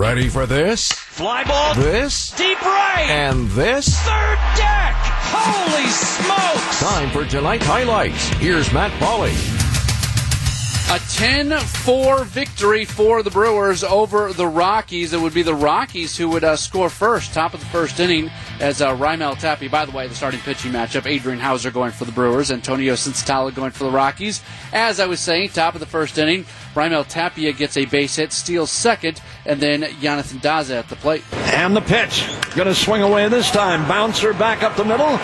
Ready for this? Fly ball. This? Deep right. And this? Third deck. Holy smokes. Time for tonight's highlights. Here's Matt Pauley. A 10 4 victory for the Brewers over the Rockies. It would be the Rockies who would uh, score first, top of the first inning, as uh, Raimel Tapia, by the way, the starting pitching matchup, Adrian Houser going for the Brewers, Antonio Senzatela going for the Rockies. As I was saying, top of the first inning, Raimel Tapia gets a base hit, steals second, and then Jonathan Daza at the plate. And the pitch. Going to swing away this time. Bouncer back up the middle.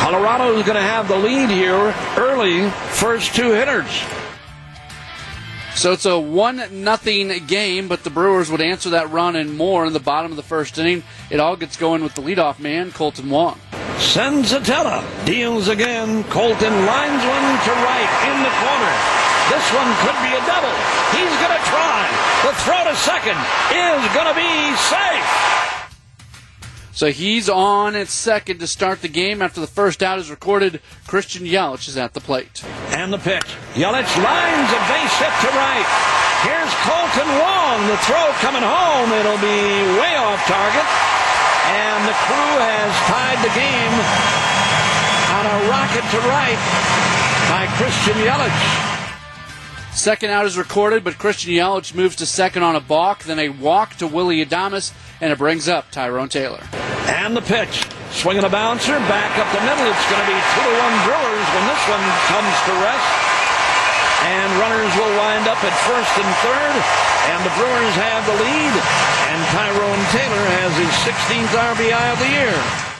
Colorado is going to have the lead here early, first two hitters. So it's a one nothing game, but the Brewers would answer that run and more in the bottom of the first inning. It all gets going with the leadoff man, Kolten Wong. Senzatela deals again. Kolten lines one to right in the corner. This one could be a double. He's going to try. The throw to second is going to be safe. So he's on at second to start the game after the first out is recorded. Christian Yelich is at the plate. And the pitch. Yelich lines a base hit to right. Here's Kolten Wong. The throw coming home. It'll be way off target. And the crew has tied the game on a rocket to right by Christian Yelich. Second out is recorded, but Christian Yelich moves to second on a balk, then a walk to Willie Adames, and it brings up Tyrone Taylor. And the pitch. Swinging a bouncer, back up the middle. It's going to be 2 to 1 Brewers when this one comes to rest. And runners will wind up at first and third. And the Brewers have the lead. And Tyrone Taylor has his 16th RBI of the year.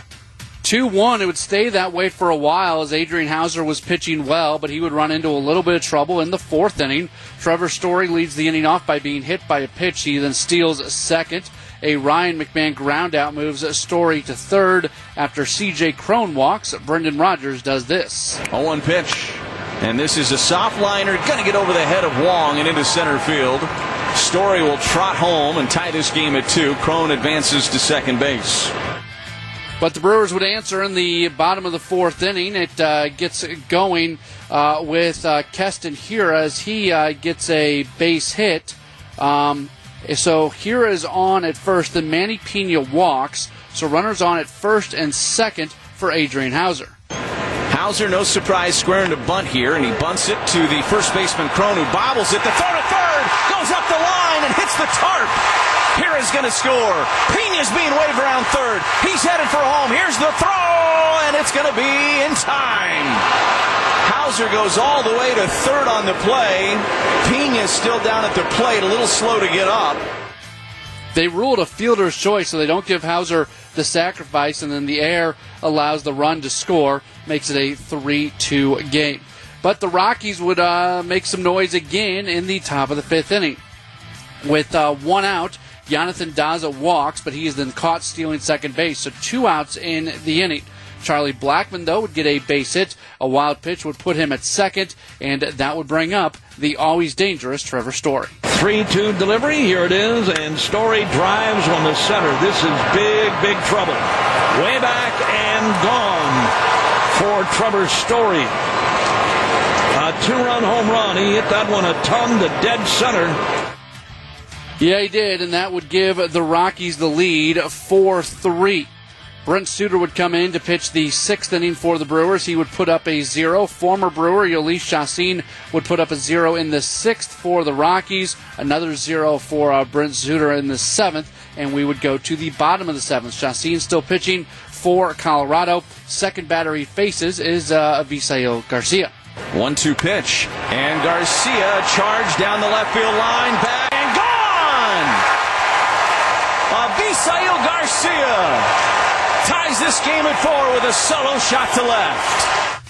2 1. It would stay that way for a while as Adrian Houser was pitching well, but he would run into a little bit of trouble in the fourth inning. Trevor Story leads the inning off by being hit by a pitch. He then steals second. A Ryan McMahon groundout moves Story to third after CJ Cron walks. Brendan Rodgers does this. 0 1 pitch. And this is a soft liner, going to get over the head of Wong and into center field. Story will trot home and tie this game at two. Cron advances to second base. But the Brewers would answer in the bottom of the fourth inning. It uh, gets going uh, with uh, Keston Hiura as he uh, gets a base hit. Um, so Hiura is on at first. Then Manny Piña walks. So runners on at first and second for Adrian Houser. Houser, no surprise, squaring to bunt here, and he bunts it to the first baseman Cron, who bobbles it. The throw to third goes up the line and hits the tarp. Hiura's going to score. Piña's being waved around third. He's headed for home. Here's the throw, and it's going to be in time. Goes all the way to third on the play. Piña's still down at the plate, a little slow to get up. They ruled a fielder's choice, so they don't give Houser the sacrifice, and then the air allows the run to score, makes it a 3 2 game. But the Rockies would uh, make some noise again in the top of the fifth inning. With uh, one out, Jonathan Daza walks, but he is then caught stealing second base. So two outs in the inning. Charlie Blackmon, though, would get a base hit. A wild pitch would put him at second, and that would bring up the always dangerous Trevor Story. 3 2 delivery. Here it is, and Story drives on the center. This is big, big trouble. Way back and gone for Trevor Story. A two run home run. He hit that one a ton to dead center. Yeah, he did, and that would give the Rockies the lead 4 3. Brent Suter would come in to pitch the sixth inning for the Brewers. He would put up a zero. Former Brewer Jhoulys Chacin would put up a zero in the sixth for the Rockies. Another zero for uh, Brent Suter in the seventh, and we would go to the bottom of the seventh. Chacin still pitching for Colorado. Second batter he faces is uh, Avisail Garcia. One two pitch, and Garcia charged down the left field line, back and gone! Avisail Garcia ties this game at four with a solo shot to left.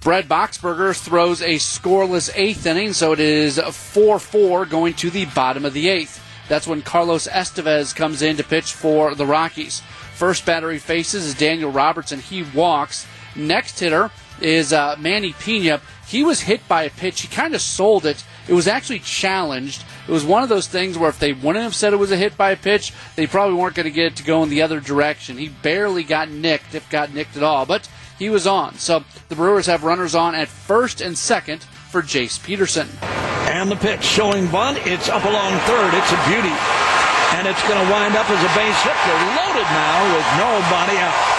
Brad Boxberger throws a scoreless eighth inning, so it is 4 4 going to the bottom of the eighth. That's when Carlos Estevez comes in to pitch for the Rockies. First batter he faces is Daniel Robertson. He walks. Next hitter is uh, Manny Piña. He was hit by a pitch. He kind of sold it. It was actually challenged. It was one of those things where if they wouldn't have said it was a hit by a pitch, they probably weren't going to get it to go in the other direction. He barely got nicked, if got nicked at all, but he was on. So the Brewers have runners on at first and second for Jace Peterson. And the pitch showing bunt. It's up along third. It's a beauty. and it's going to wind up as a base hit. They're loaded now with nobody out.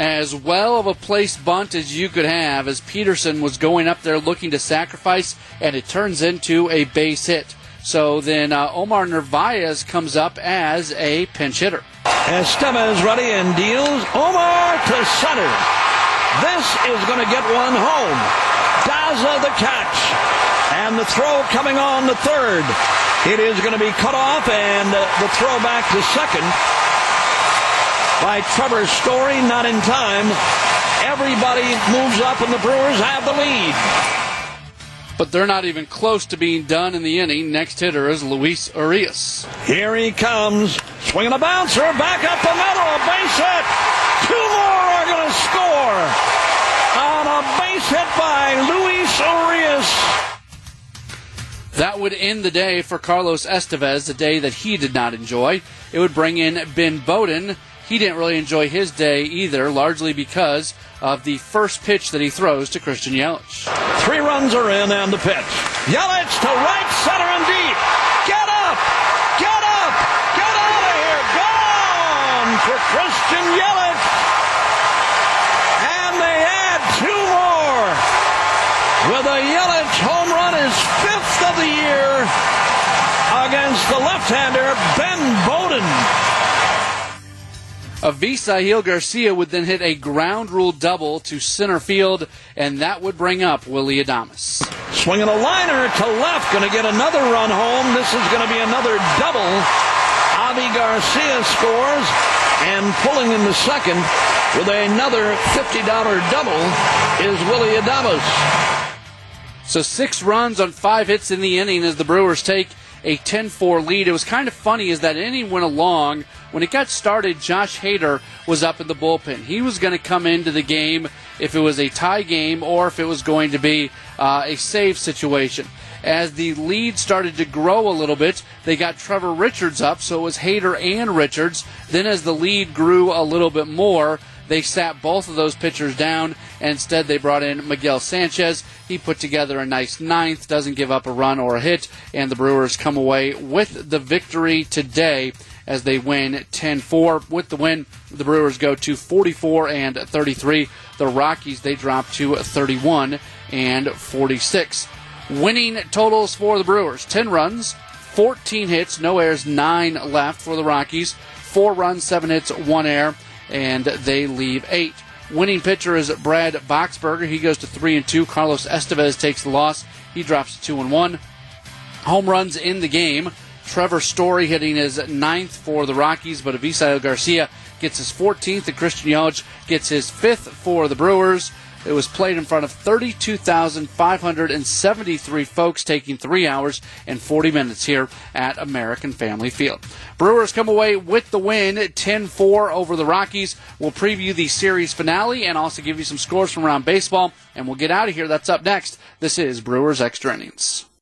As well of a placed bunt as you could have, as Peterson was going up there looking to sacrifice, and it turns into a base hit. So then uh, Omar Narvaez comes up as a pinch hitter. Estevez ready and deals. Omar to center. This is going to get one home. Daza the catch. And the throw coming on the third. It is going to be cut off and uh, the throw back to second by Trevor Story, not in time. Everybody moves up and the Brewers have the lead. But they're not even close to being done in the inning. Next hitter is Luis Urias. Here he comes. Swinging a bouncer. Back up the middle. A base hit. Two more are going to score. On a base hit by Luis Urias. That would end the day for Carlos Estevez, a day that he did not enjoy. It would bring in Ben Bowden he didn't really enjoy his day either, largely because of the first pitch that he throws to Christian Yelich. Three runs are in and the pitch. Yelich to right center and deep. Get up! Get up! Get out of here! Gone for Christian Yelich. And they add two more. With a Yelich home run, his fifth of the year against the left-hander Avisail Garcia would then hit a ground rule double to center field, and that would bring up Willie Adames. Swinging a liner to left, going to get another run home. This is going to be another double. Avi Garcia scores, and pulling in the second with another $50 double is Willie Adames. So six runs on five hits in the inning as the Brewers take a 10-4 lead. It was kind of funny is that inning went along. When it got started, Josh Hader was up in the bullpen. He was going to come into the game if it was a tie game or if it was going to be uh, a save situation. As the lead started to grow a little bit, they got Trevor Richards up, so it was Hader and Richards. Then as the lead grew a little bit more, they sat both of those pitchers down, and instead they brought in Miguel Sanchez. He put together a nice ninth, doesn't give up a run or a hit, and the Brewers come away with the victory today as they win 10-4. With the win, the Brewers go to 44 and 33. The Rockies they drop to 31 and 46. Winning totals for the Brewers: 10 runs, 14 hits, no errors, nine left for the Rockies. Four runs, seven hits, one error and they leave eight. Winning pitcher is Brad Boxberger. He goes to three and two. Carlos Estevez takes the loss. He drops to two and one. Home runs in the game. Trevor Story hitting his ninth for the Rockies, but Avisail Garcia gets his 14th, and Christian Yelich gets his fifth for the Brewers. It was played in front of 32,573 folks, taking three hours and 40 minutes here at American Family Field. Brewers come away with the win, 10-4 over the Rockies. We'll preview the series finale and also give you some scores from around baseball, and we'll get out of here. That's up next. This is Brewers Extra Innings.